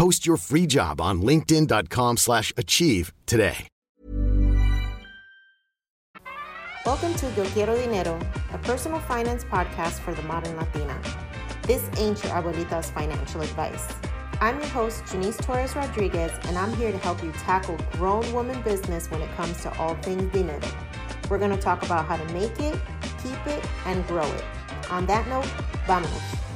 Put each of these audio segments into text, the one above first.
Post your free job on linkedin.com slash achieve today. Welcome to Yo Quiero Dinero, a personal finance podcast for the modern Latina. This ain't your abuelita's financial advice. I'm your host, Jannese Torres Rodriguez, and I'm here to help you tackle grown woman business when it comes to all things dinero. We're going to talk about how to make it, keep it, and grow it. On that note, vámonos.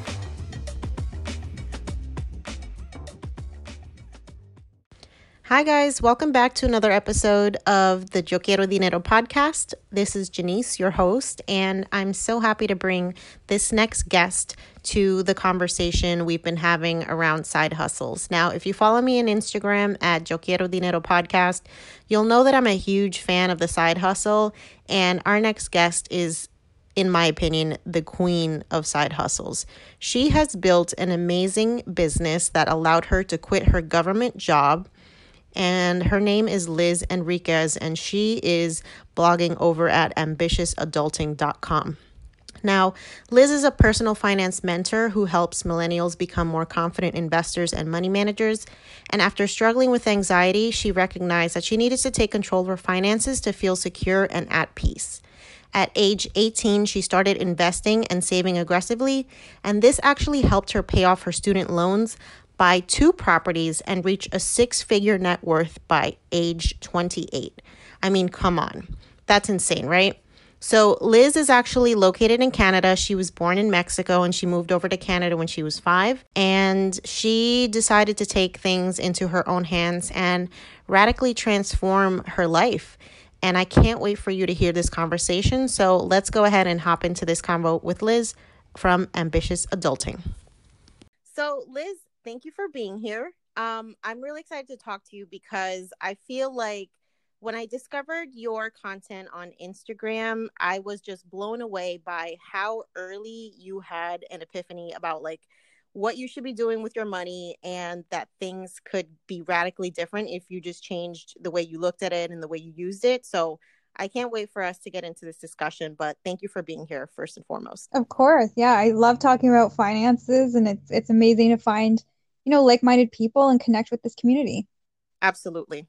Hi, guys. Welcome back to another episode of the Yo Quiero Dinero podcast. This is Jannese, your host, and I'm so happy to bring this next guest to the conversation we've been having around side hustles. Now, if you follow me on Instagram at Yo Quiero Dinero podcast, you'll know that I'm a huge fan of the side hustle, and our next guest is in my opinion, the queen of side hustles. She has built an amazing business that allowed her to quit her government job and her name is Liz Enriquez, and she is blogging over at ambitiousadulting.com. Now, Liz is a personal finance mentor who helps millennials become more confident investors and money managers. And after struggling with anxiety, she recognized that she needed to take control of her finances to feel secure and at peace. At age 18, she started investing and saving aggressively, and this actually helped her pay off her student loans, buy two properties, and reach a six figure net worth by age 28. I mean, come on. That's insane, right? So, Liz is actually located in Canada. She was born in Mexico and she moved over to Canada when she was five. And she decided to take things into her own hands and radically transform her life. And I can't wait for you to hear this conversation. So, let's go ahead and hop into this convo with Liz from Ambitious Adulting. So, Liz, thank you for being here. Um, I'm really excited to talk to you because I feel like when I discovered your content on Instagram, I was just blown away by how early you had an epiphany about like what you should be doing with your money and that things could be radically different if you just changed the way you looked at it and the way you used it. So I can't wait for us to get into this discussion, but thank you for being here first and foremost. Of course. Yeah, I love talking about finances and it's it's amazing to find you know, like minded people and connect with this community. Absolutely.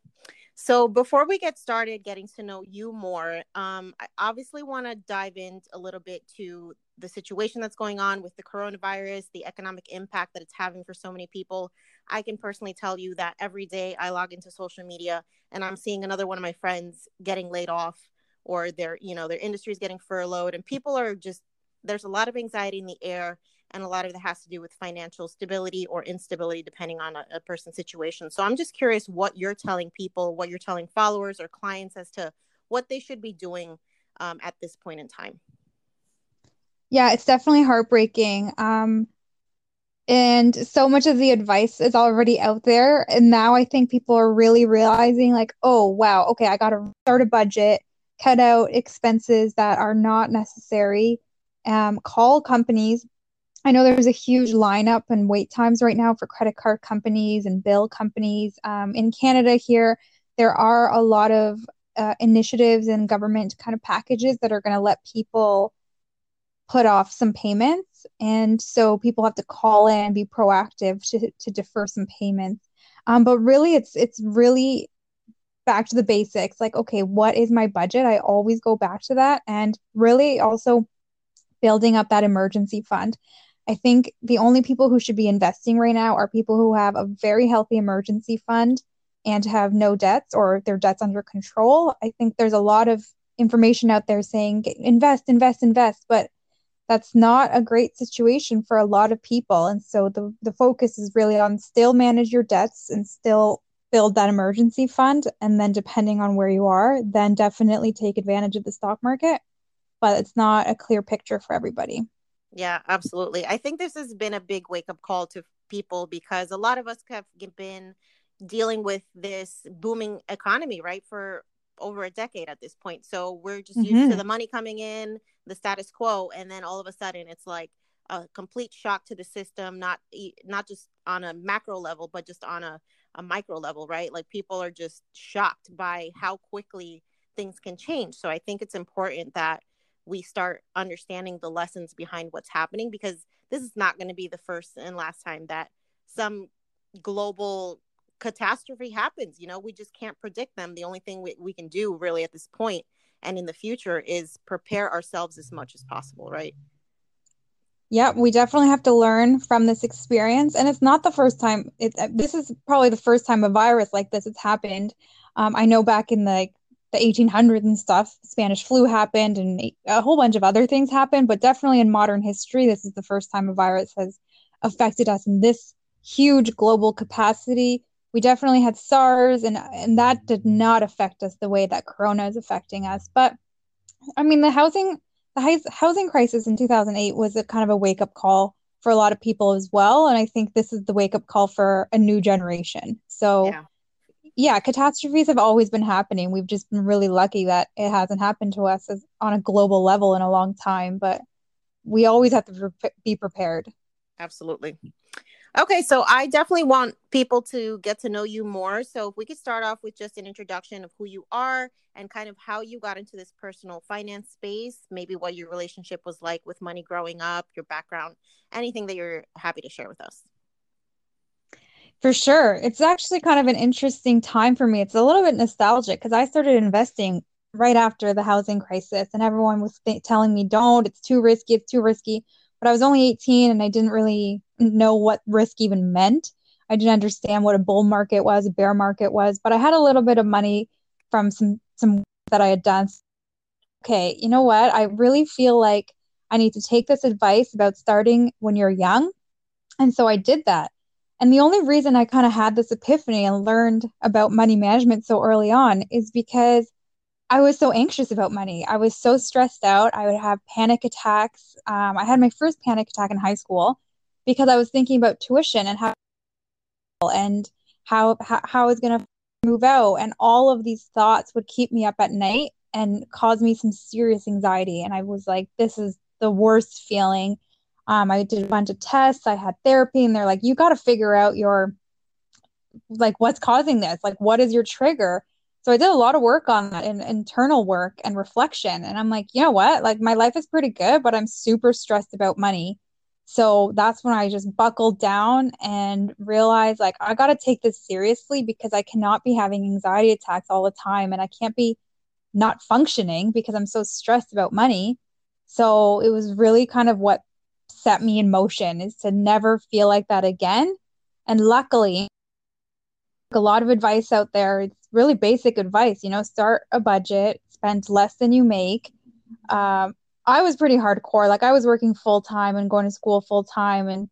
So before we get started getting to know you more, um, I obviously want to dive in a little bit to the situation that's going on with the coronavirus, the economic impact that it's having for so many people. I can personally tell you that every day I log into social media and I'm seeing another one of my friends getting laid off or their, you know, their industry is getting furloughed and people are just there's a lot of anxiety in the air and a lot of it has to do with financial stability or instability depending on a, a, person's situation so i'm just curious what you're telling people what you're telling followers or clients as to what they should be doing um, at this point in time. Yeah, it's definitely heartbreaking. Um, and so much of the advice is already out there. And now I think people are really realizing, like, oh, wow, okay, I got to start a budget, cut out expenses that are not necessary, um, call companies. I know there's a huge lineup and wait times right now for credit card companies and bill companies. Um, in Canada, here, there are a lot of uh, initiatives and government kind of packages that are going to let people put off some payments. And so people have to call in be proactive to, to defer some payments. Um, but really, it's it's really back to the basics. Like, okay, what is my budget? I always go back to that, and really also building up that emergency fund. I think the only people who should be investing right now are people who have a very healthy emergency fund and have no debts or their debts under control. I think there's a lot of information out there saying invest, invest, invest, but that's not a great situation for a lot of people. And so the, the focus is really on still manage your debts and still build that emergency fund. And then depending on where you are, then definitely take advantage of the stock market. But it's not a clear picture for everybody. Yeah, absolutely. I think this has been a big wake up call to people because a lot of us have been dealing with this booming economy, right, for over a decade at this point. So we're just mm-hmm. used to mm-hmm. the money coming in, the status quo, and then all of a sudden it's like a complete shock to the system, not not just on a macro level, but just on a, a micro level, right? Like people are just shocked by how quickly things can change. So I think it's important that we start understanding the lessons behind what's happening because this is not going to be the first and last time that some global catastrophe happens you know? We just can't predict them. The only thing we, we can do really at this point and in the future is prepare ourselves as much as possible right? Yeah we definitely have to learn from this experience and it's not the first time it, this is probably the first time a virus like this has happened. Um, i know back in the the 1800s and stuff spanish flu happened and a whole bunch of other things happened but definitely in modern history this is the first time a virus has affected us in this huge global capacity we definitely had SARS, and and that did not affect us the way that Corona is affecting us. But I mean, the housing the housing crisis in 2008 was a kind of a wake up call for a lot of people as well, and I think this is the wake up call for a new generation. So. Yeah. Yeah. catastrophes have always been happening. We've just been really lucky that it hasn't happened to us as, on a global level in a long time, but we always have to pre- be prepared. Absolutely. Okay, so I definitely want people to get to know you more. So if we could start off with just an introduction of who you are and kind of how you got into this personal finance space, maybe what your relationship was like with money growing up, your background, anything that you're happy to share with us. For sure. It's actually kind of an interesting time for me. It's a little bit nostalgic because I started investing right after the housing crisis and everyone was th- telling me don't, it's too risky, it's too risky. But I was only 18 and I didn't really know what risk even meant. I didn't understand what a bull market was, a bear market was, but I had a little bit of money from some some that I had done. Okay, you know what? I really feel like I need to take this advice about starting when you're young. And so I did that. And the only reason I kind of had this epiphany and learned about money management so early on is because I was so anxious about money. I was so stressed out. I would have panic attacks. Um, I had my first panic attack in high school because I was thinking about tuition and how and how how, how I was going to move out and all of these thoughts would keep me up at night and cause me some serious anxiety and I was like this is the worst feeling. Um, I did a bunch of tests, I had therapy and they're like you got to figure out your like what's causing this? Like what is your trigger? So I did a lot of work on that and internal work and reflection and I'm like, you know what? Like my life is pretty good, but I'm super stressed about money so that's when I just buckled down and realized like I got to take this seriously because I cannot be having anxiety attacks all the time and I can't be not functioning because I'm so stressed about money. So it was really kind of what set me in motion is to never feel like that again. And luckily, a lot of advice out there. It's really basic advice, you know, start a budget, spend less than you make. Um, I was pretty hardcore. Like I was working full time and going to school full time and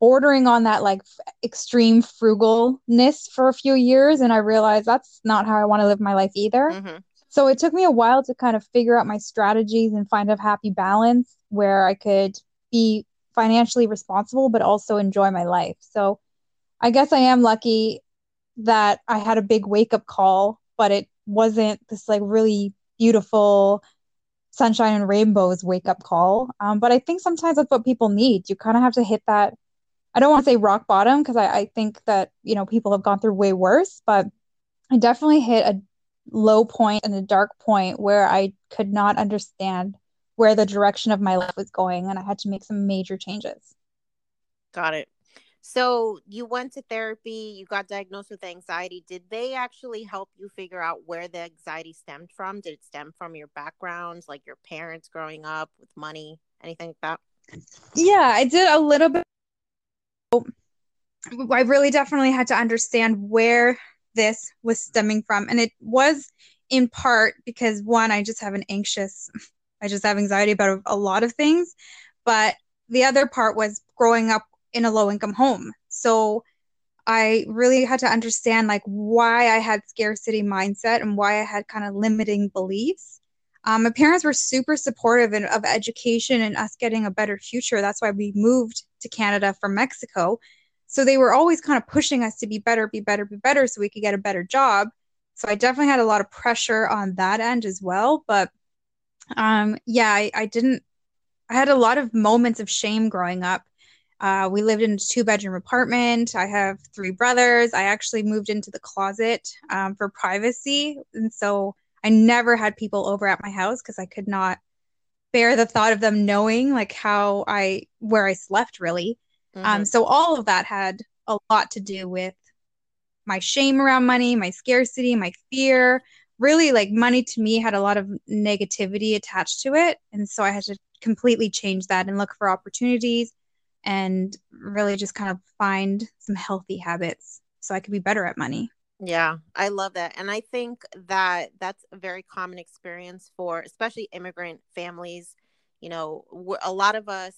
bordering on that like f- extreme frugalness for a few years and I realized that's not how I want to live my life either. Mm-hmm. So it took me a while to kind of figure out my strategies and find a happy balance where I could be financially responsible, but also enjoy my life. So I guess I am lucky that I had a big wake up call, but it wasn't this like really beautiful sunshine and rainbows wake up call. Um, but I think sometimes that's what people need. You kind of have to hit that. I don't want to say rock bottom because I, I think that, you know, people have gone through way worse, but I definitely hit a low point and a dark point where I could not understand where the direction of my life was going and I had to make some major changes. Got it. So you went to therapy, you got diagnosed with anxiety. Did they actually help you figure out where the anxiety stemmed from? Did it stem from your backgrounds, like your parents growing up with money, anything like that? Yeah, I did a little bit. Oh, I really definitely had to understand where this was stemming from. And it was in part because one, I just have an anxious, I just have anxiety about a, lot of things. But the other part was growing up in a low income home. So I really had to understand like why I had scarcity mindset and why I had kind of limiting beliefs. Um, my parents were super supportive in, of education and us getting a better future. That's why we moved to Canada from Mexico. So they were always kind of pushing us to be better, be better, be better so we could get a better job. So I definitely had a lot of pressure on that end as well. But um, yeah, I, I didn't, I had a lot of moments of shame growing up uh, we lived in a two bedroom apartment. I have three brothers. I actually moved into the closet um, for privacy. And so I never had people over at my house because I could not bear the thought of them knowing like how I, where I slept really. Um, mm-hmm. Um, so all of that had a lot to do with my shame around money, my scarcity, my fear. Really, like money to me had a lot of negativity attached to it. And so I had to completely change that and look for opportunities and really just kind of find some healthy habits so I could be better at money. Yeah, I love that. And I think that that's a very common experience for especially immigrant families. You know, a lot of us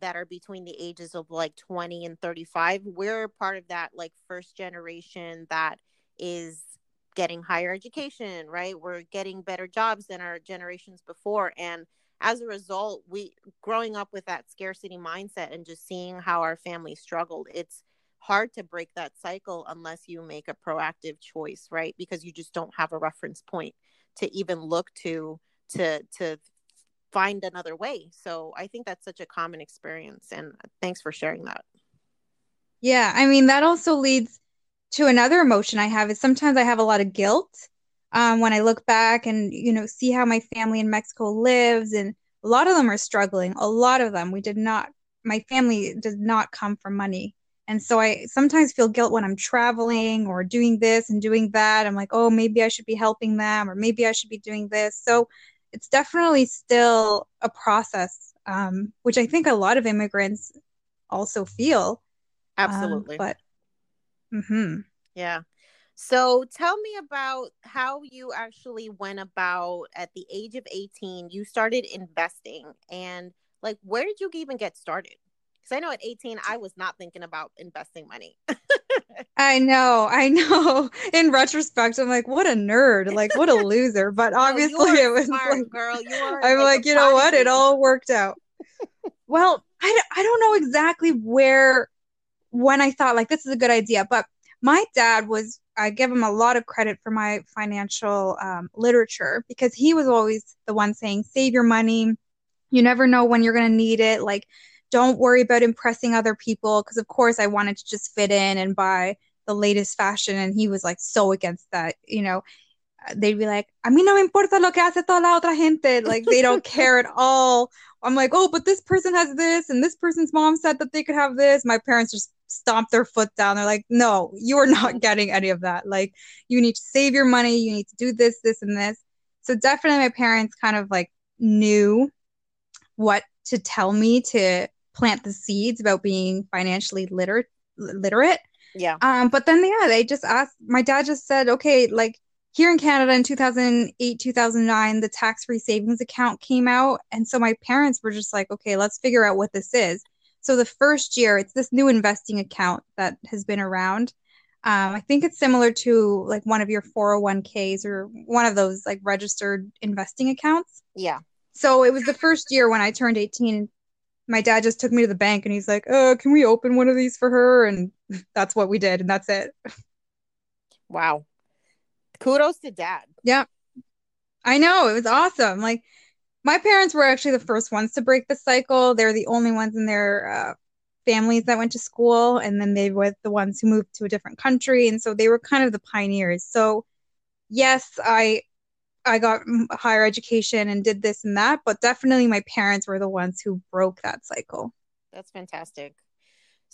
that are between the ages of like 20 and 35, we're part of that like first generation that is getting higher education, right? We're getting better jobs than our generations before. And as a result, we growing up with that scarcity mindset and just seeing how our family struggled, it's hard to break that cycle unless you make a proactive choice, right? Because you just don't have a reference point to even look to to to find another way. So I think that's such a common experience and thanks for sharing that. Yeah, I mean that also leads to another emotion I have is sometimes I have a lot of guilt um, when I look back and you know see how my family in Mexico lives, and a lot of them are struggling. A lot of them, we did not. My family does not come from money, and so I sometimes feel guilt when I'm traveling or doing this and doing that. I'm like, oh, maybe I should be helping them, or maybe I should be doing this. So it's definitely still a process, um, which I think a lot of immigrants also feel. Um, Absolutely. Um, but, mm-hmm. yeah. So tell me about how you actually went about at the age of 18, you started investing and like where did you even get started? Because I know at 18, I was not thinking about investing money. I know, I know. In retrospect, I'm like, what a nerd, like what a loser. But obviously, no, it was smart, like, girl. You are. I'm like, like you know what? It all worked out. well, I, I don't know exactly where when I thought like this is a good idea, but my dad was I give him a lot of credit for my financial um, literature because he was always the one saying, save your money. You never know when you're going to need it. Like, don't worry about impressing other people. Because, of course, I wanted to just fit in and buy the latest fashion. And he was like so against that. You know, they'd be like, a mí no me importa lo que hace toda la otra gente. Like, they don't care at all. I'm like, oh, but this person has this, and this person's mom said that they could have this. My parents just stomp their foot down. They're like, no, you are not getting any of that. Like, you need to save your money. You need to do this, this, and this. So definitely my parents kind of like knew what to tell me to plant the seeds about being financially literate literate. Yeah. Um, but then yeah, they just asked my dad just said, okay, like here in Canada in 2008, 2009, the tax free savings account came out. And so my parents were just like, okay, let's figure out what this is. So the first year, it's this new investing account that has been around. Um, I think it's similar to like one of your 401ks or one of those like registered investing accounts. Yeah. So it was the first year when I turned 18. My dad just took me to the bank and he's like, oh, can we open one of these for her?" And that's what we did, and that's it. Wow. Kudos to dad. Yeah. I know. It was awesome. Like my parents were actually the first ones to break the cycle. They're the only ones in their uh, families that went to school, and then they were the ones who moved to a different country, and so they were kind of the pioneers. So, yes, I I got higher education and did this and that, but definitely my parents were the ones who broke that cycle. That's fantastic.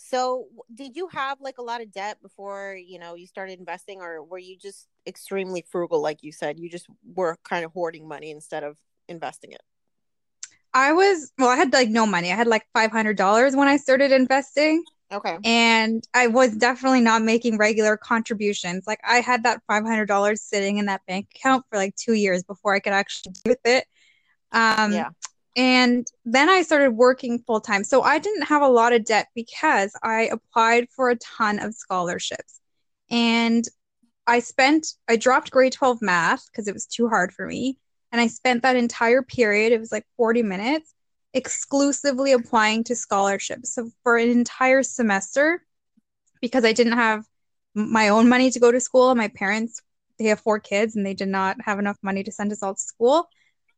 So, did you have like a lot of debt before, you know, you started investing or were you just extremely frugal like you said? You just were kind of hoarding money instead of investing it? I was well, I had like no money. I had like $500 when I started investing. Okay. And I was definitely not making regular contributions. Like I had that $500 sitting in that bank account for like 2 years before I could actually do with it. Um yeah. And then I started working full time. So I didn't have a lot of debt because I applied for a ton of scholarships. And I spent, I dropped grade 12 math because it was too hard for me. And I spent that entire period, it was like 40 minutes, exclusively applying to scholarships. So for an entire semester, because I didn't have my own money to go to school, and my parents, they have four kids and they did not have enough money to send us all to school.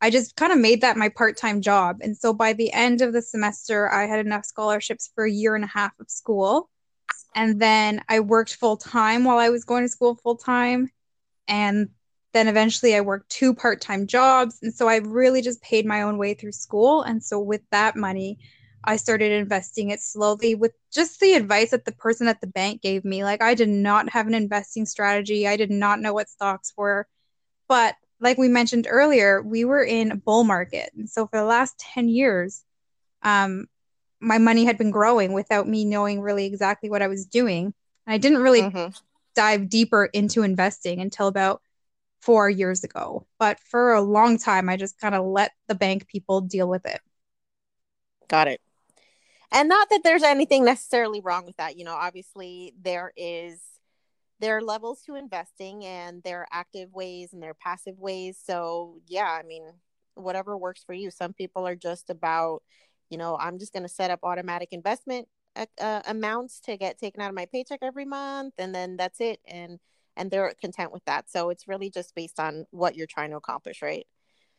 I just kind of made that my part time job. And so by the end of the semester, I had enough scholarships for a year and a half of school. And then I worked full time while I was going to school full time. And then eventually I worked two part time jobs. And so I really just paid my own way through school. And so with that money, I started investing it slowly with just the advice that the person at the bank gave me. Like, I did not have an investing strategy, I did not know what stocks were. But like we mentioned earlier, we were in a bull market. And so for the last 10 years, um, my money had been growing without me knowing really exactly what I was doing. And I didn't really mm-hmm. dive deeper into investing until about four years ago. But for a long time, I just kind of let the bank people deal with it. Got it. And not that there's anything necessarily wrong with that. You know, obviously, there is there are levels to investing and there are active ways and there are passive ways. So yeah i mean whatever works for you. Some people are just about you know i'm just going to set up automatic investment uh, uh, amounts to get taken out of my paycheck every month and then that's it and and they're content with that. So it's really just based on what you're trying to accomplish right?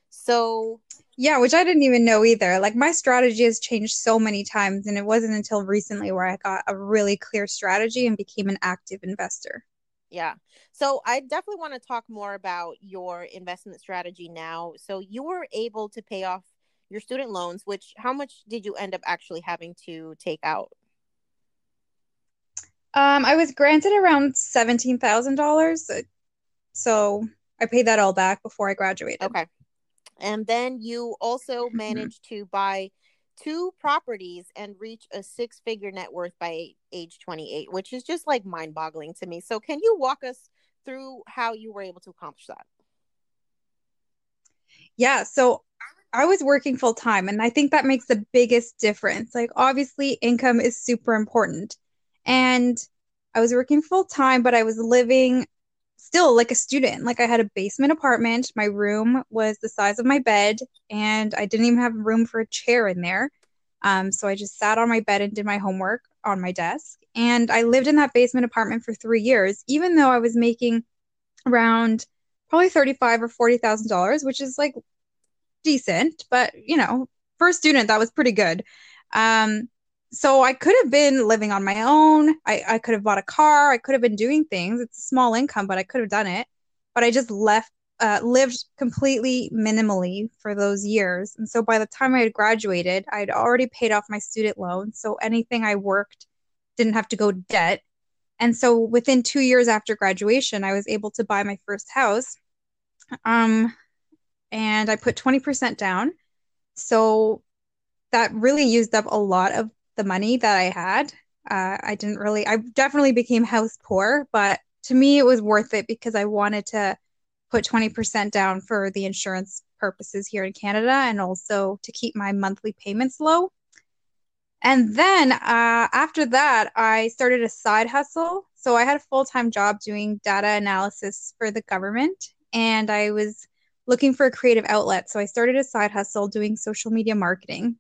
So yeah which i didn't even know either. Like my strategy has changed so many times and it wasn't until recently where i got a really clear strategy and became an active investor yeah. So I definitely want to talk more about your investment strategy now. So you were able to pay off your student loans, which how much did you end up actually having to take out? Um, I was granted around seventeen thousand dollars, so I paid that all back before I graduated. Okay, and then you also mm-hmm. managed to buy two properties and reach a six figure net worth by age 28, which is just like mind boggling to me. So, can you walk us through how you were able to accomplish that? Yeah. So, I was working full time, and I think that makes the biggest difference. Like, obviously, income is super important. And I was working full time, but I was living still like a student. Like I had a basement apartment. My room was the size of my bed, and I didn't even have room for a chair in there. Um, so I just sat on my bed and did my homework on my desk. And I lived in that basement apartment for three years, even though I was making around probably thirty-five or forty thousand dollars, which is like decent, but you know, for a student, that was pretty good. Um, so I could have been living on my own. I, I could have bought a car. I could have been doing things. It's a small income, but I could have done it. But I just left, uh, lived completely minimally for those years. And so by the time I had graduated, I had already paid off my student loan. So anything I worked didn't have to go debt. And so within two years after graduation, I was able to buy my first house. Um, and I put 20% down. So that really used up a lot of the money that I had. Uh, I didn't really, I definitely became house poor, but to me, it was worth it because I wanted to put 20% down for the insurance purposes here in Canada and also to keep my monthly payments low. And then uh, after that, I started a side hustle. So I had a full time job doing data analysis for the government, and I was looking for a creative outlet. So I started a side hustle doing social media marketing.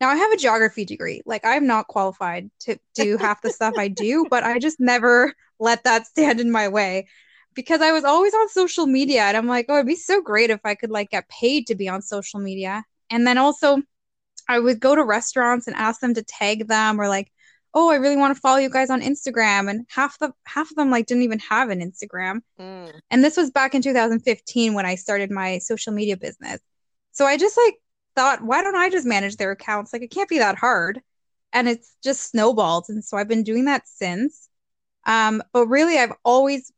Now I have a geography degree. Like I'm not qualified to do half the stuff I do, but I just never let that stand in my way because I was always on social media and I'm like, oh, it'd be so great if I could like get paid to be on social media. And then also I would go to restaurants and ask them to tag them or like, oh, I really want to follow you guys on Instagram. And half the half of them like didn't even have an Instagram. Mm. And this was back in 2015 when I started my social media business. So I just like thought, why don't I just manage their accounts? Like it can't be that hard. And it's just snowballed. And so I've been doing that since. Um, but really I've always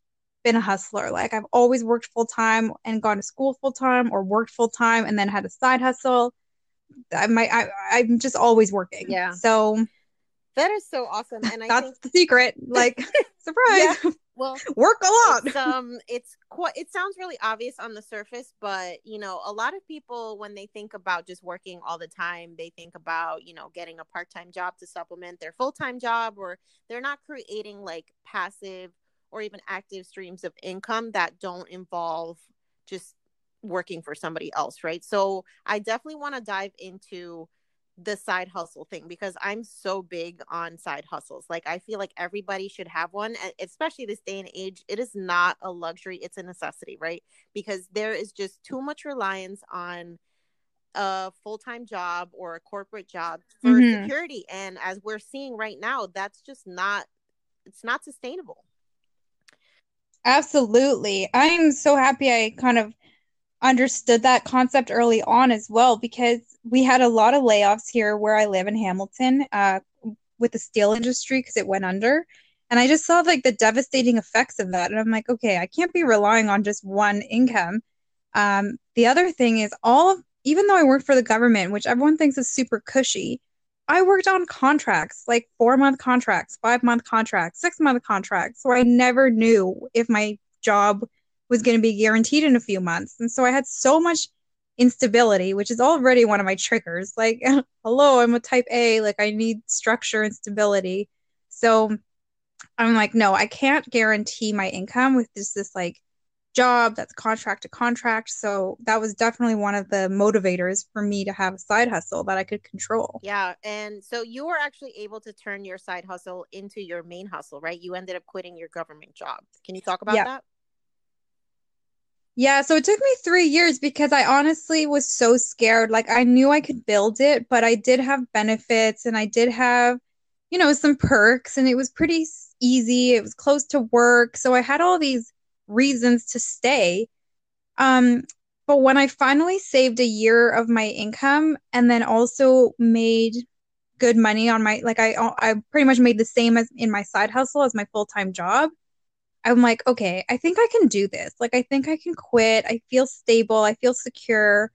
been a hustler. Like I've always worked full time and gone to school full time or worked full time and then had a side hustle. I might I I'm just always working. Yeah. So that is so awesome. And I that's think... the secret. Like surprise. Yeah. Well work a lot. It's, um it's quite it sounds really obvious on the surface, but you know, a lot of people when they think about just working all the time, they think about, you know, getting a part-time job to supplement their full-time job or they're not creating like passive or even active streams of income that don't involve just working for somebody else, right? So I definitely want to dive into the side hustle thing because I'm so big on side hustles. Like I feel like everybody should have one, especially this day and age. It is not a luxury, it's a necessity, right? Because there is just too much reliance on a full-time job or a corporate job for mm-hmm. security and as we're seeing right now, that's just not it's not sustainable. Absolutely. I'm so happy I kind of understood that concept early on as well because we had a lot of layoffs here where I live in Hamilton uh, with the steel industry because it went under. And I just saw like the devastating effects of that. And I'm like, okay, I can't be relying on just one income. Um, the other thing is all of, even though I work for the government, which everyone thinks is super cushy, I worked on contracts, like four month contracts, five month contracts, six month contracts. So I never knew if my job was going to be guaranteed in a few months. And so I had so much instability, which is already one of my triggers. Like, hello, I'm a type A, like I need structure and stability. So I'm like, no, I can't guarantee my income with just this like job that's contract to contract. So that was definitely one of the motivators for me to have a side hustle that I could control. Yeah. And so you were actually able to turn your side hustle into your main hustle, right? You ended up quitting your government job. Can you talk about yeah. that? Yeah, so it took me three years because I honestly was so scared. Like, I knew I could build it, but I did have benefits and I did have, you know, some perks, and it was pretty easy. It was close to work. So I had all these reasons to stay. Um, but when I finally saved a year of my income and then also made good money on my like I I pretty much made the same as in my side hustle as my full-time job. I'm like, okay, I think I can do this. Like I think I can quit. I feel stable. I feel secure.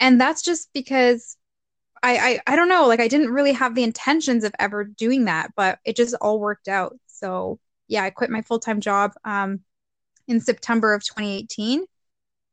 And that's just because I, I I don't know, like I didn't really have the intentions of ever doing that, but it just all worked out. So yeah, I quit my full-time job. Um in September of 2018.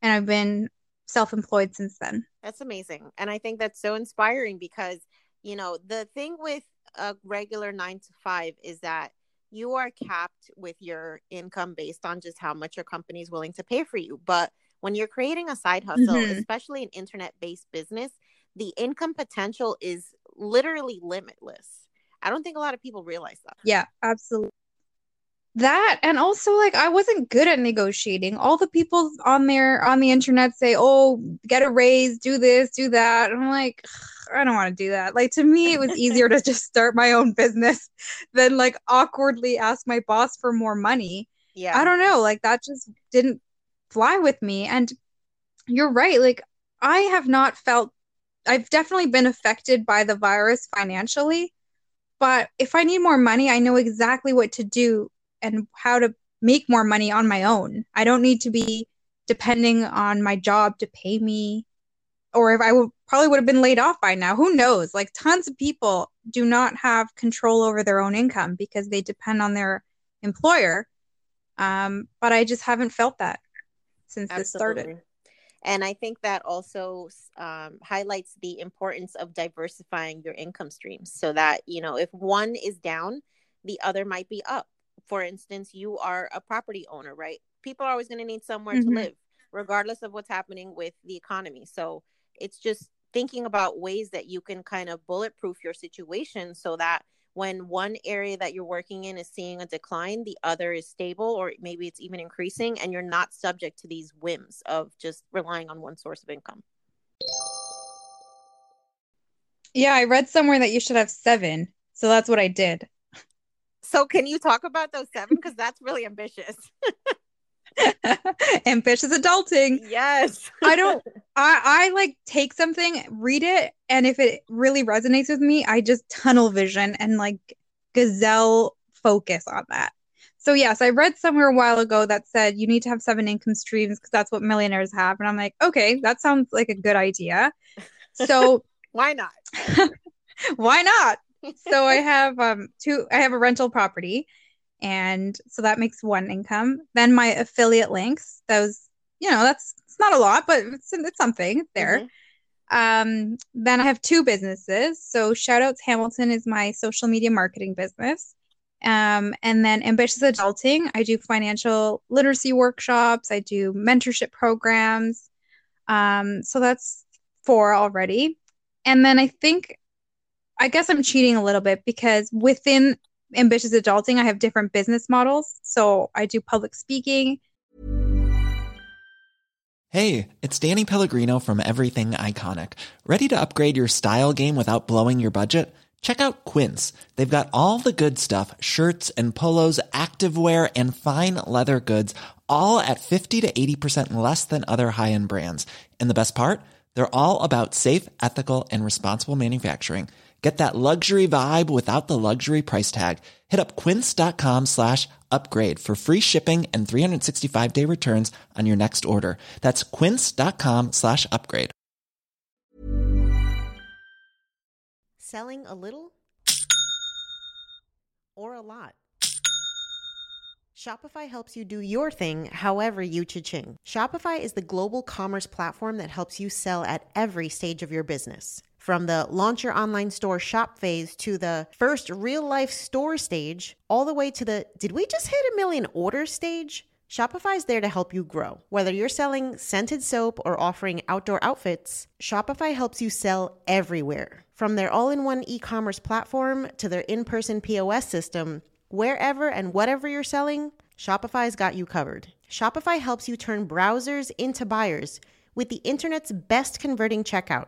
And I've been self employed since then. That's amazing. And I think that's so inspiring because, you know, the thing with a regular nine to five is that you are capped with your income based on just how much your company is willing to pay for you. But when you're creating a side hustle, mm-hmm. especially an internet based business, the income potential is literally limitless. I don't think a lot of people realize that. Yeah, absolutely that and also like i wasn't good at negotiating. All the people on there on the internet say oh get a raise do this do that and i'm like i don't want to do that. Like to me it was easier to just start my own business than like awkwardly ask my boss for more money. Yeah. I don't know like that just didn't fly with me and you're right like i have not felt i've definitely been affected by the virus financially but if i need more money i know exactly what to do and how to make more money on my own. I don't need to be depending on my job to pay me or if I would probably would have been laid off by now. Who knows? Like tons of people do not have control over their own income because they depend on their employer. Um, but I just haven't felt that since Absolutely. this started. And I think that also um, highlights the importance of diversifying your income streams so that, you know, if one is down, the other might be up for instance, you are a property owner, right? People are always going to need somewhere Mhm. to live, regardless of what's happening with the economy. So it's just thinking about ways that you can kind of bulletproof your situation so that when one area that you're working in is seeing a decline, the other is stable or maybe it's even increasing, and you're not subject to these whims of just relying on one source of income. Yeah, I read somewhere that you should have seven. So that's what I did. So, can you talk about those seven? Because that's really ambitious. Ambitious adulting. yes. I don't I I like take something, read it, and if it really resonates with me, I just tunnel vision and like gazelle focus on that. So yes, I read somewhere a while ago that said you need to have seven income streams because that's what millionaires have. And I'm like, okay, that sounds like a good idea. So Why not? why not? So I have um two I have a rental property and so that makes one income. Then my affiliate links, those, you know, that's it's not a lot, but it's it's something there. Mhm. Um, then I have two businesses. So Shoutouts Hamilton is my social media marketing business. Um, and then Ambitious Adulting, I do financial literacy workshops, I do mentorship programs. Um, so that's four already. And then I think, I guess I'm cheating a little bit because within Ambitious Adulting, I have different business models. So I do public speaking, Hey, it's Danny Pellegrino from Everything Iconic. Ready to upgrade your style game without blowing your budget? Check out Quince. They've got all the good stuff shirts and polos, activewear, and fine leather goods, all at 50 to 80% less than other high end brands. And the best part? They're all about safe, ethical, and responsible manufacturing. Get that luxury vibe without the luxury price tag. Hit up quince.com slash upgrade for free shipping and 365 day returns on your next order. That's quince.com slash upgrade. Selling a little or a lot. Shopify helps you do your thing however you cha-ching. Shopify is the global commerce platform that helps you sell at every stage of your business. From the launch your online store shop phase to the first real life store stage, all the way to the did we just hit a million orders stage? Shopify is there to help you grow. Whether you're selling scented soap or offering outdoor outfits, Shopify helps you sell everywhere. From their all in one e commerce platform to their in person POS system, wherever and whatever you're selling, Shopify's got you covered. Shopify helps you turn browsers into buyers with the internet's best converting checkout,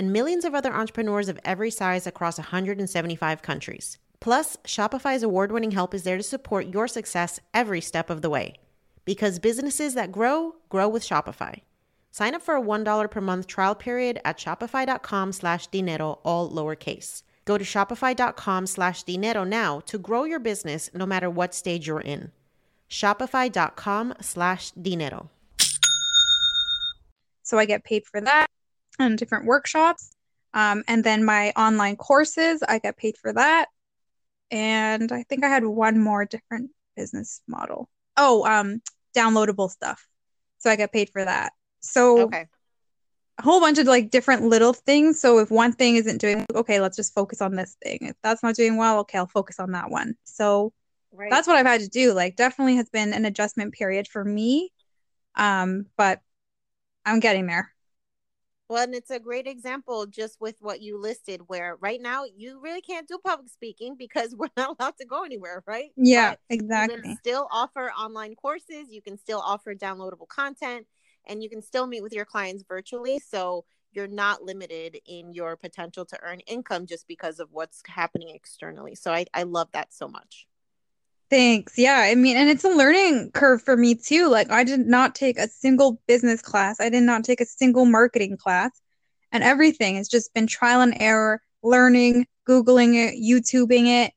and millions of other entrepreneurs of every size across 175 countries. Plus, Shopify's award winning help is there to support your success every step of the way. Because businesses that grow, grow with Shopify. Sign up for a $1 per month trial period at shopify.com slash dinero, all lowercase. Go to shopify.com slash dinero now to grow your business no matter what stage you're in. Shopify.com slash dinero. So I get paid for that and different workshops. Um, and then my online courses, I get paid for that. And I think I had one more different business model. Oh, um, downloadable stuff. So I get paid for that. So Okay. a whole bunch of like different little things. So if one thing isn't doing, okay, let's just focus on this thing. If that's not doing well, okay, I'll focus on that one. So Right. that's what I've had to do. Like definitely has been an adjustment period for me. Um, but I'm getting there. Well, and it's a great example just with what you listed, where right now you really can't do public speaking because we're not allowed to go anywhere, right? Yeah, But You exactly. can still offer online courses, you can still offer downloadable content, and you can still meet with your clients virtually. So you're not limited in your potential to earn income just because of what's happening externally. So I, I love that so much. Thanks. Yeah, I mean, and it's a learning curve for me too. Like, I did not take a single business class. I did not take a single marketing class. And everything has just been trial and error, learning, Googling it, YouTubing it.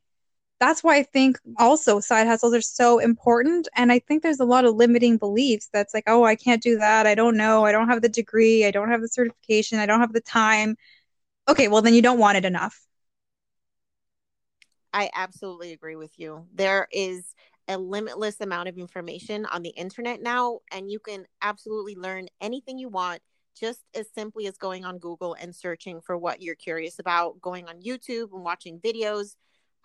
that's why I think also side hustles are so important. And I think there's a lot of limiting beliefs that's like, oh, I can't do that. I don't know. I don't have the degree. I don't have the certification. I don't have the time. Okay, well, then you don't want it enough. I absolutely agree with you. There is a limitless amount of information on the internet now, and you can absolutely learn anything you want just as simply as going on Google and searching for what you're curious about, going on YouTube and watching videos.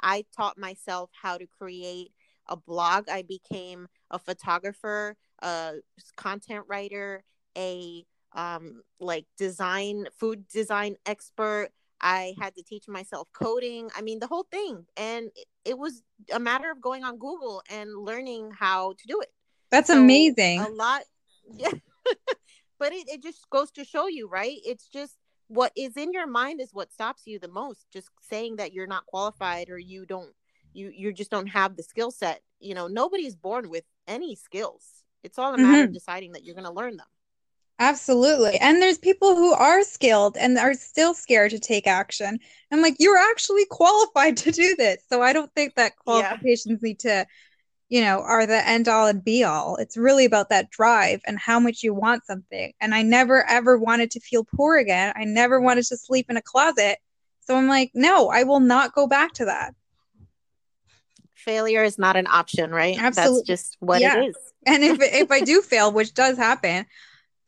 I taught myself how to create a blog. I became a photographer, a content writer, a um, like design, food design expert. I had to teach myself coding. I mean, the whole thing. And it was a matter of going on Google and learning how to do it. That's so amazing. A lot. Yeah. but it, it just goes to show you, right? It's just what is in your mind is what stops you the most. Just saying that you're not qualified or you don't you you just don't have the skill set. You know, nobody's born with any skills. It's all a matter mm-hmm. of deciding that you're going to learn them. Absolutely. And there's people who are skilled and are still scared to take action. I'm like, you're actually qualified to do this. So I don't think that qualifications yeah. need to, you know, are the end all and be all. It's really about that drive and how much you want something. And I never ever wanted to feel poor again. I never wanted to sleep in a closet. So I'm like, no, I will not go back to that. Failure is not an option, right? Absolutely. That's just what yeah. it is. and if if I do fail, which does happen,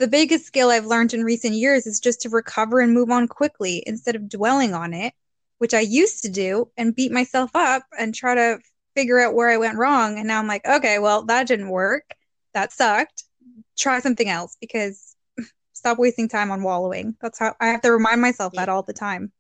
the biggest skill I've learned in recent years is just to recover and move on quickly instead of dwelling on it, which I used to do and beat myself up and try to figure out where I went wrong. And now I'm like, okay, well, that didn't work. That sucked. Try something else because stop wasting time on wallowing. That's how I have to remind myself that all the time.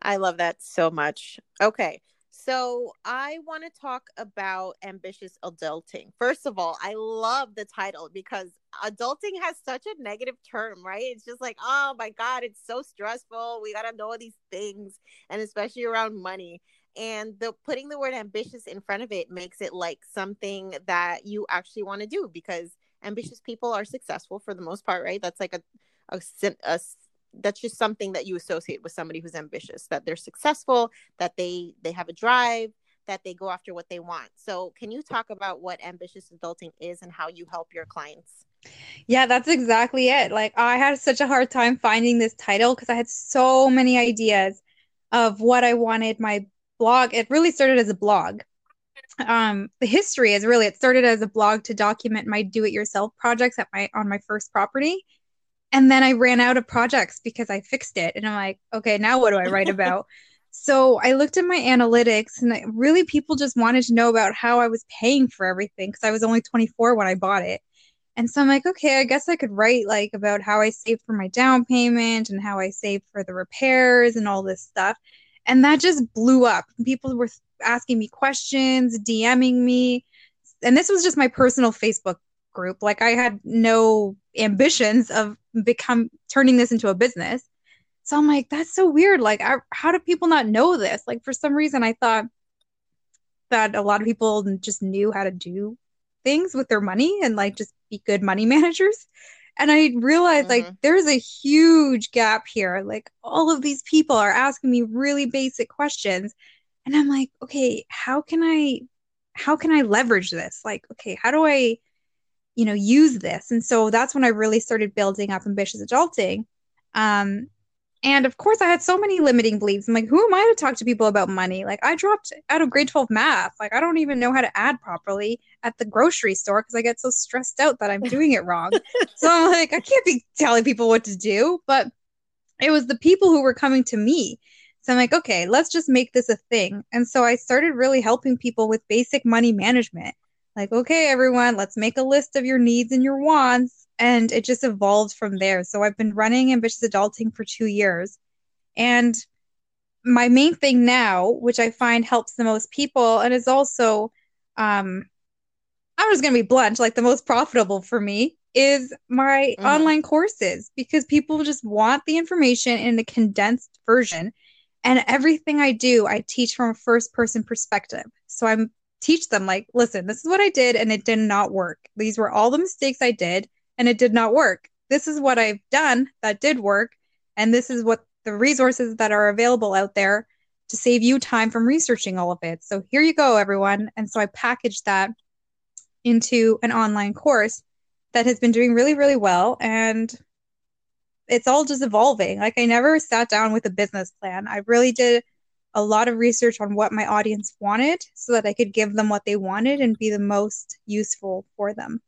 I love that so much. Okay. So I want to talk about ambitious adulting. First of all, I love the title because adulting has such a negative term, right? It's just like, oh my God, it's so stressful. We got to know all these things, and especially around money. And the putting the word ambitious in front of it makes it like something that you actually want to do because ambitious people are successful for the most part, right? That's like a, a, a that's just something that you associate with somebody who's ambitious that they're successful that they they have a drive that they go after what they want. So can you talk about what ambitious adulting is and how you help your clients? Yeah that's exactly it. Like i had such a hard time finding this title because i had so many ideas of what i wanted my blog it really started as a blog. Um the history is really it started as a blog to document my do it yourself projects at my on my first property and then I ran out of projects because I fixed it. And I'm like, okay, now what do I write about? so I looked at my analytics and I, really people just wanted to know about how I was paying for everything because I was only 24 when I bought it. And so I'm like, okay, I guess I could write like about how I saved for my down payment and how I saved for the repairs and all this stuff. And that just blew up. People were asking me questions, DMing me. And this was just my personal Facebook group. Like I had no ambitions of become turning this into a business. So I'm like, that's so weird. Like, I, how do people not know this? Like, for some reason, I thought that a lot of people just knew how to do things with their money and like just be good money managers. And I realized mm-hmm. like there's a huge gap here. Like, all of these people are asking me really basic questions. And I'm like, okay, how can I, how can I leverage this? Like, okay, how do I, you know use this. And so that's when i really started building up ambitious adulting. Um and of course i had so many limiting beliefs. I'm like who am i to talk to people about money? Like i dropped out of grade 12 math. Like i don't even know how to add properly at the grocery store because i get so stressed out that i'm doing it wrong. So i'm like i can't be telling people what to do. But it was the people who were coming to me. So i'm like okay let's just make this a thing. And so i started really helping people with basic money management like, okay, everyone, let's make a list of your needs and your wants. And it just evolved from there. So I've been running Ambitious Adulting for two years. And my main thing now, which I find helps the most people and is also, um, I'm just going to be blunt, like the most profitable for me is my mm-hmm. online courses because people just want the information in the condensed version. And everything I do, I teach from a first person perspective. So I'm teach them like listen this is what i did and it did not work these were all the mistakes i did and it did not work this is what i've done that did work and this is what the resources that are available out there to save you time from researching all of it. So here you go, everyone. And so I packaged that into an online course that has been doing really, really well. And it's all just evolving. Like I never sat down with a business plan. I really did a lot of research on what my audience wanted so that I could give them what they wanted and be the most useful for them.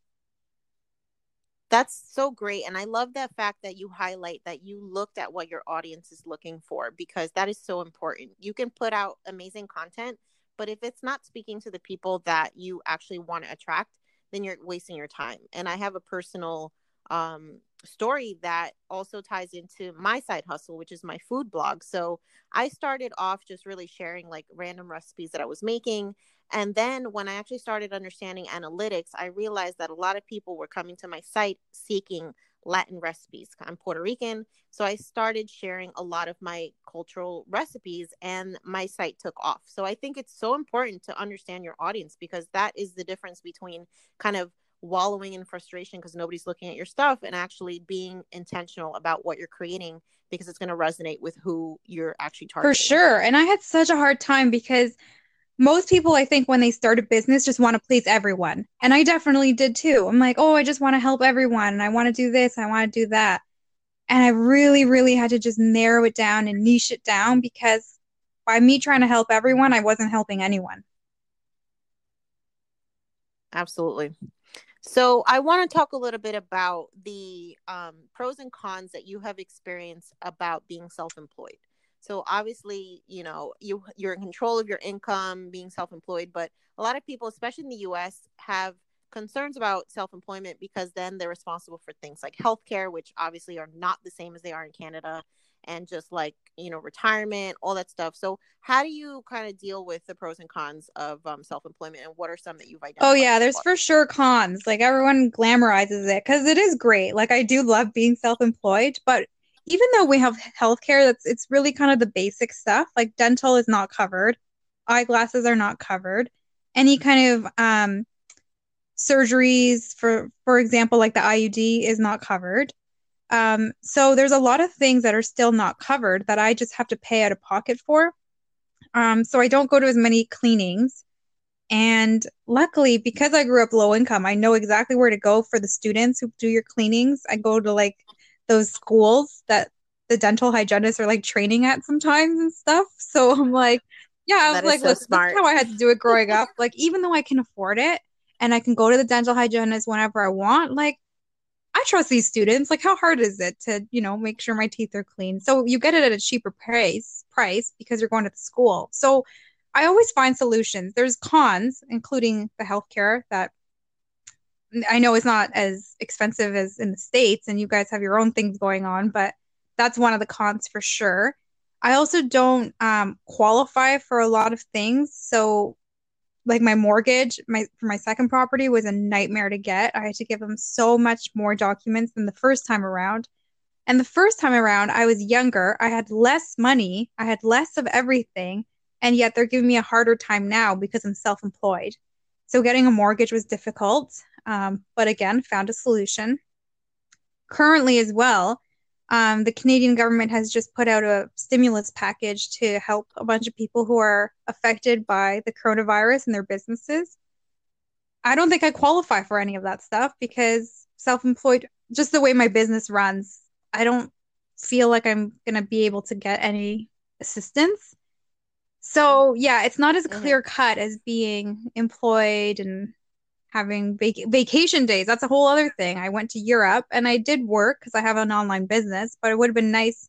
That's so great. And I love that fact that you highlight that you looked at what your audience is looking for because that is so important. You can put out amazing content, but if it's not speaking to the people that you actually want to attract, then you're wasting your time. And I have a personal um, story that also ties into my side hustle, which is my food blog. So I started off just really sharing like random recipes that I was making. And then when I actually started understanding analytics, I realized that a lot of people were coming to my site seeking Latin recipes. I'm Puerto Rican. So I started sharing a lot of my cultural recipes and my site took off. So I think it's so important to understand your audience because that is the difference between kind of wallowing in frustration because nobody's looking at your stuff and actually being intentional about what you're creating because it's going to resonate with who you're actually targeting. For sure. And I had such a hard time because most people, I think, when they start a business, just want to please everyone. And I definitely did too. I'm like, oh, I just want to help everyone and I want to do this, I want to do that. And I really, really had to just narrow it down and niche it down because by me trying to help everyone, I wasn't helping anyone. Absolutely. So I want to talk a little bit about the um, pros and cons that you have experienced about being self-employed. So obviously, you know, you you're in control of your income being self-employed, but a lot of people, especially in the US, have concerns about self-employment because then they're responsible for things like healthcare, which obviously are not the same as they are in Canada and just like you know retirement all that stuff. So how do you kind of deal with the pros and cons of um, self-employment and what are some that you've identified oh yeah there's for sure cons. Like everyone glamorizes it because it is great. Like i do love being self-employed but even though we have healthcare that's it's really kind of the basic stuff. Like dental is not covered. Eyeglasses are not covered. Any kind of um surgeries for for example like the iud is not covered um, so there's a lot of things that are still not covered that I just have to pay out of pocket for. Um, so I don't go to as many cleanings. And luckily, because I grew up low income, I know exactly where to go for the students who do your cleanings. I go to like those schools that the dental hygienists are like training at sometimes and stuff. So I'm like, yeah, I was like, so this, this is how I had to do it growing up. Like, even though I can afford it and I can go to the dental hygienist whenever I want, like, I trust these students. Like, how hard is it to, you know, make sure my teeth are clean? So you get it at a cheaper price, price because you're going to the school. So I always find solutions. There's cons, including the healthcare that I know is not as expensive as in the States, and you guys have your own things going on, but that's one of the cons for sure. I also don't um, qualify for a lot of things. So like my mortgage my for my second property was a nightmare to get. I had to give them so much more documents than the first time around. And the first time around i was younger. I had less money. I had less of everything. And yet they're giving me a harder time now because i'm self-employed. So getting a mortgage was difficult um, but again found a solution. Currently as well um, the Canadian government has just put out a stimulus package to help a bunch of people who are affected by the coronavirus and their businesses. I don't think I qualify for any of that stuff because self employed, just the way my business runs, I don't feel like I'm going to be able to get any assistance. So, yeah, it's not as mm-hmm. clear cut as being employed and having vac- vacation days. That's a whole other thing. I went to Europe and I did work because I have an online business, but it would have been nice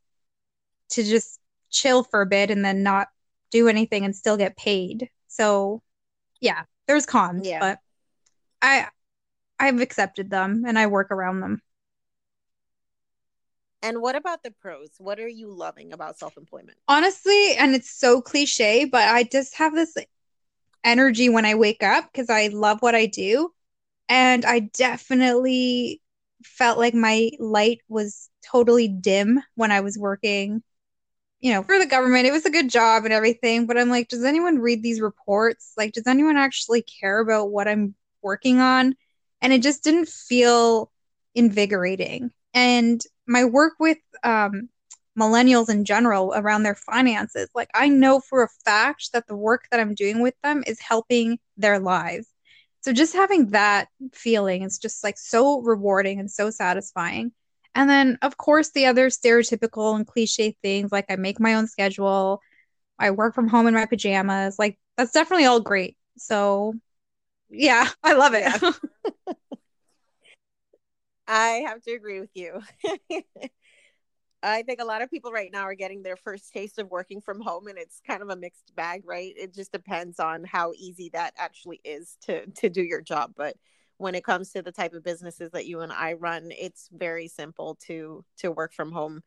to just chill for a bit and then not do anything and still get paid. So, yeah, there's cons, yeah. but I I've accepted them and I work around them. And what about the pros? What are you loving about self employment? Honestly, and it's so cliche, but I just have this energy when I wake up because I love what I do. And I definitely felt like my light was totally dim when I was working, you know, for the government. It was a good job and everything, but I'm like, does anyone read these reports? Like, does anyone actually care about what I'm working on? And it just didn't feel invigorating. And my work with um, millennials in general around their finances. Like I know for a fact that the work that I'm doing with them is helping their lives. So just having that feeling is just like so rewarding and so satisfying. And then of course the other stereotypical and cliche things like I make my own schedule, I work from home in my pajamas. Like that's definitely all great. So yeah, I love it. I have to agree with you. I think a lot of people right now are getting their first taste of working from home and it's kind of a mixed bag, right? It just depends on how easy that actually is to to do your job, but when it comes to the type of businesses that you and I run, it's very simple to to work from home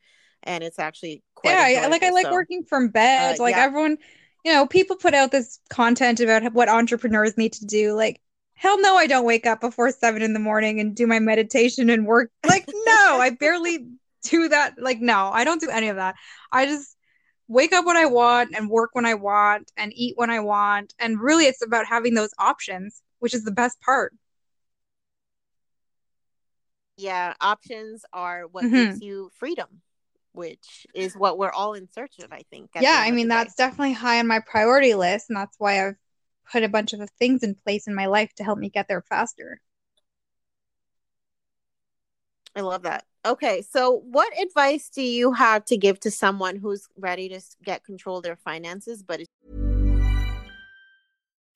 and it's actually quite Yeah, like I like so, working from bed. Uh, like yeah. everyone, you know, people put out this content about what entrepreneurs need to do. Like hell no, I don't wake up before seven in the morning and do my meditation and work. Like, no, I barely do that. Like, no, I don't do any of that. I just wake up when I want and work when I want and eat when I want. And really, it's about having those options, which is the best part. Yeah, options are what mm-hmm. gives you freedom, which is what we're all in search of, I think. Yeah, I mean, that's definitely high on my priority list. And that's why I've put a bunch of things in place in my life to help me get there faster. I love that. Okay, so what advice do you have to give to someone who's ready to get control of their finances but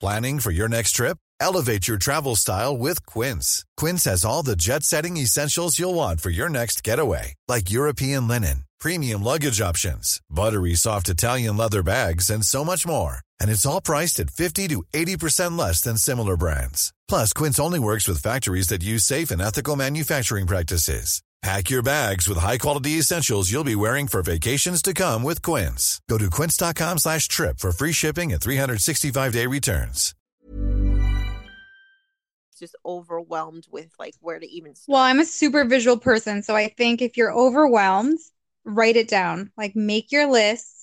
Planning for your next trip? Elevate your travel style with Quince. Quince has all the jet-setting essentials you'll want for your next getaway, like European linen, premium luggage options, buttery soft Italian leather bags and so much more. And it's all priced at 50 to 80% less than similar brands. Plus, Quince only works with factories that use safe and ethical manufacturing practices. Pack your bags with high-quality essentials you'll be wearing for vacations to come with Quince. Go to quince.com slash trip for free shipping and 365-day returns. Just overwhelmed with, like, where to even start. Well, I'm a super visual person, so I think if you're overwhelmed, write it down. Like, make your lists,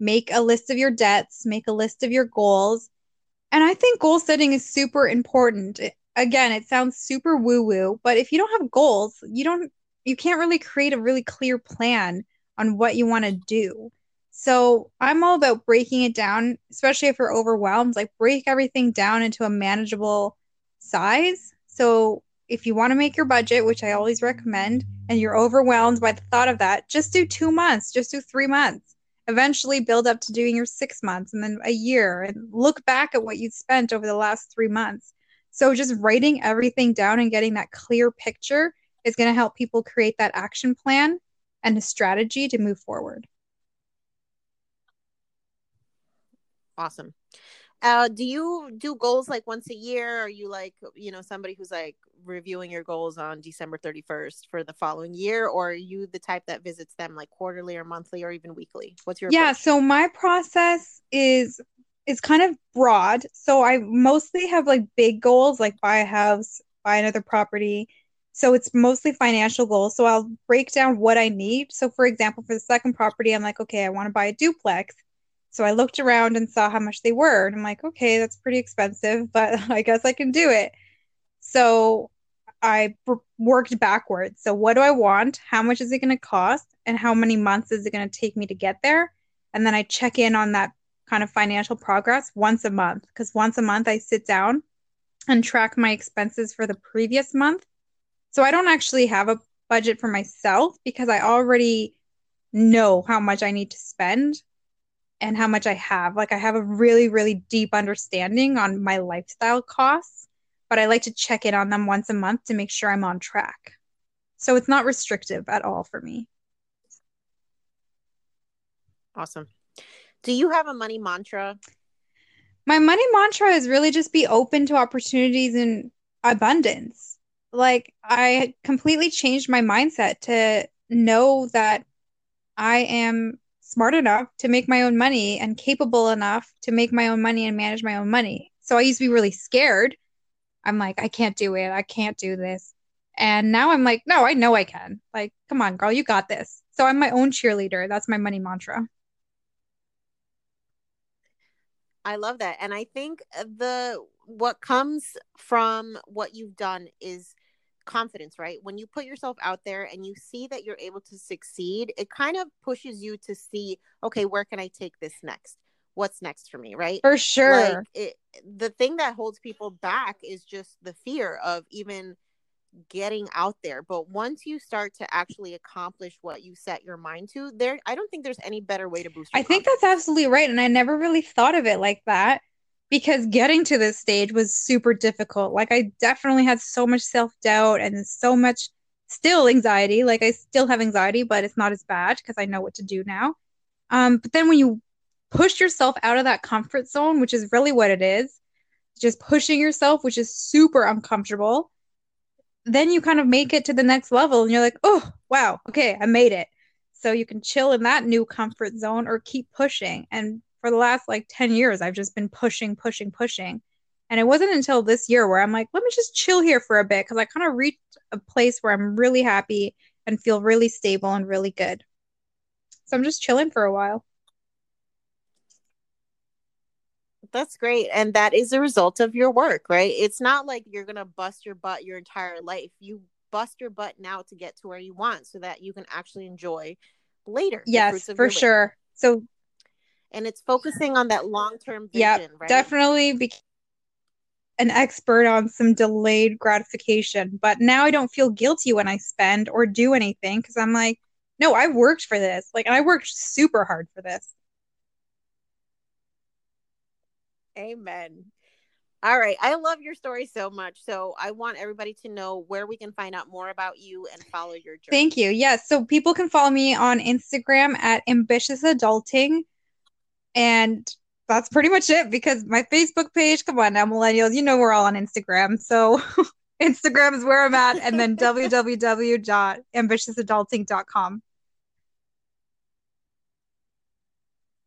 make a list of your debts, make a list of your goals. And I think goal setting is super important. again, it sounds super woo-woo, but if you don't have goals, you don't you can't really create a really clear plan on what you want to do. So I'm all about breaking it down, especially if you're overwhelmed, like break everything down into a manageable size. So if you want to make your budget, which I always recommend, and you're overwhelmed by the thought of that, just do two months, just do three months. Eventually build up to doing your six months and then a year and look back at what you spent over the last three months. So just writing everything down and getting that clear picture is going to help people create that action plan and a strategy to move forward. Awesome. Uh, do you do goals like once a year? Are you like, you know, somebody who's like reviewing your goals on December 31st for the following year? Or are you the type that visits them like quarterly or monthly or even weekly? What's your Yeah, approach? so my process is is kind of broad. So I mostly have like big goals like buy a house, buy another property, so it's mostly financial goals. So I'll break down what I need. So for example, for the second property, I'm like, okay, I want to buy a duplex. So I looked around and saw how much they were. And I'm like, okay, that's pretty expensive, but I guess I can do it. So I worked backwards. So what do I want? How much is it going to cost? And how many months is it going to take me to get there? And then I check in on that kind of financial progress once a month because once a month I sit down and track my expenses for the previous month so I don't actually have a budget for myself because I already know how much I need to spend and how much I have. Like I have a really, really deep understanding on my lifestyle costs, but I like to check in on them once a month to make sure I'm on track. So it's not restrictive at all for me. Awesome. Do you have a money mantra? My money mantra is really just be open to opportunities and abundance like I completely changed my mindset to know that I am smart enough to make my own money and capable enough to make my own money and manage my own money. So I used to be really scared. I'm like, I can't do it. I can't do this. And now I'm like, no, I know I can. Like, come on, girl, you got this. So I'm my own cheerleader. That's my money mantra. I love that. And I think the what comes from what you've done is confidence, right? When you put yourself out there and you see that you're able to succeed, it kind of pushes you to see, okay, where can I take this next? What's next for me, right? For sure. Like it, the thing that holds people back is just the fear of even getting out there. But once you start to actually accomplish what you set your mind to, there I don't think there's any better way to boost I think that's absolutely right and I never really thought of it like that because getting to this stage was super difficult. Like I definitely had so much self-doubt and so much still anxiety. Like I still have anxiety, but it's not as bad because I know what to do now. Um but then when you push yourself out of that comfort zone, which is really what it is, just pushing yourself, which is super uncomfortable, then you kind of make it to the next level and you're like, oh, wow, okay, I made it. So you can chill in that new comfort zone or keep pushing. And for the last like 10 years, I've just been pushing, pushing, pushing. And it wasn't until this year where I'm like, let me just chill here for a bit because I kind of reached a place where I'm really happy and feel really stable and really good. So I'm just chilling for a while. That's great. And that is a result of your work, right? It's not like you're going to bust your butt your entire life. You bust your butt now to get to where you want so that you can actually enjoy later. Yes, for sure. So, and it's focusing on that long term vision, yeah, right? Definitely be an expert on some delayed gratification. But now I don't feel guilty when I spend or do anything because I'm like, no, I worked for this. Like, I worked super hard for this. Amen. All right. I love your story so much. So I want everybody to know where we can find out more about you and follow your journey. Thank you. Yes. So people can follow me on Instagram at ambitious adulting. And that's pretty much it because my Facebook page, come on now, millennials, you know we're all on Instagram. So Instagram is where I'm at. And then www.ambitiousadulting.com.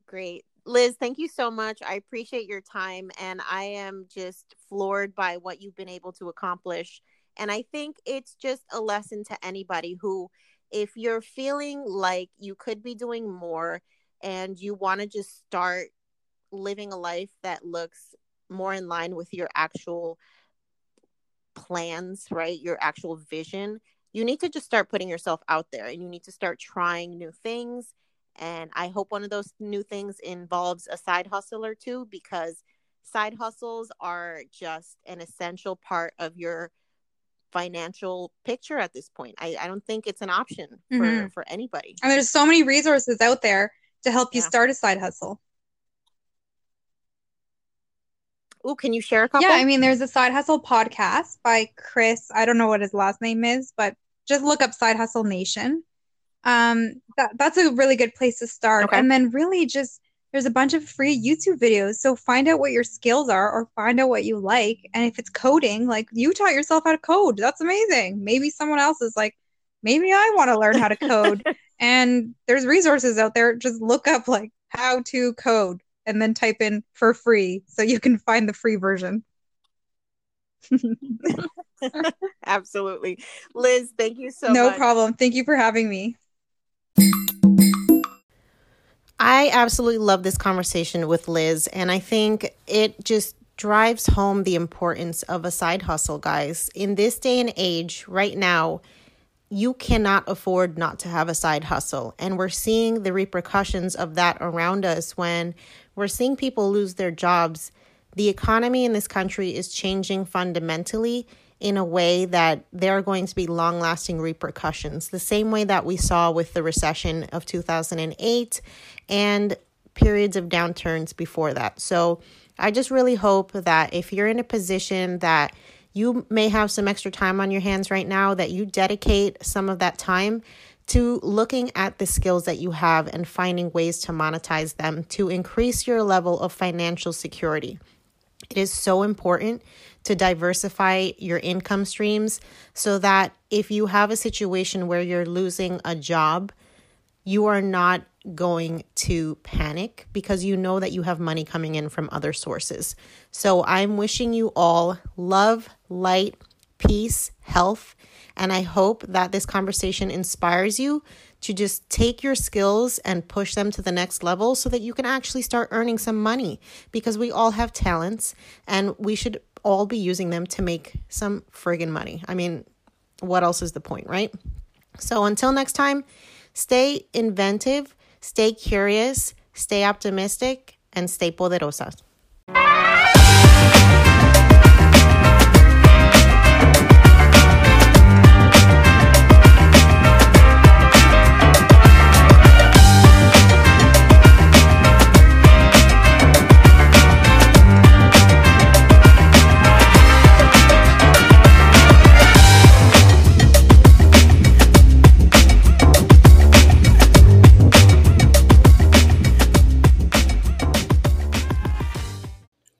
Great. Liz, thank you so much. I appreciate your time and I am just floored by what you've been able to accomplish. And I think it's just a lesson to anybody who, if you're feeling like you could be doing more and you want to just start living a life that looks more in line with your actual plans, right? Your actual vision, you need to just start putting yourself out there and you need to start trying new things and I hope one of those new things involves a side hustle or two because side hustles are just an essential part of your financial picture at this point. I, I don't think it's an option for, mm-hmm. for anybody. And there's so many resources out there to help you yeah. start a side hustle. Oh, can you share a couple? Yeah, I mean, there's a side hustle podcast by Chris. I don't know what his last name is, but just look up Side Hustle Nation um that, that's a really good place to start okay. and then really just there's a bunch of free youtube videos so find out what your skills are or find out what you like and if it's coding like you taught yourself how to code that's amazing maybe someone else is like maybe i want to learn how to code and there's resources out there just look up like how to code and then type in for free so you can find the free version absolutely liz thank you so much. no much. problem thank you for having me I absolutely love this conversation with Liz, and I think it just drives home the importance of a side hustle, guys. In this day and age, right now, you cannot afford not to have a side hustle. And we're seeing the repercussions of that around us when we're seeing people lose their jobs. The economy in this country is changing fundamentally in a way that there are going to be long lasting repercussions, the same way that we saw with the recession of 2008 and periods of downturns before that. So I just really hope that if you're in a position that you may have some extra time on your hands right now, that you dedicate some of that time to looking at the skills that you have and finding ways to monetize them to increase your level of financial security. It is so important to diversify your income streams so that if you have a situation where you're losing a job, you are not going to panic because you know that you have money coming in from other sources. So I'm wishing you all love, light, peace, health, and I hope that this conversation inspires you to just take your skills and push them to the next level so that you can actually start earning some money because we all have talents and we should all be using them to make some friggin' money. I mean, what else is the point, right? So until next time, stay inventive, stay curious, stay optimistic, and stay poderosas.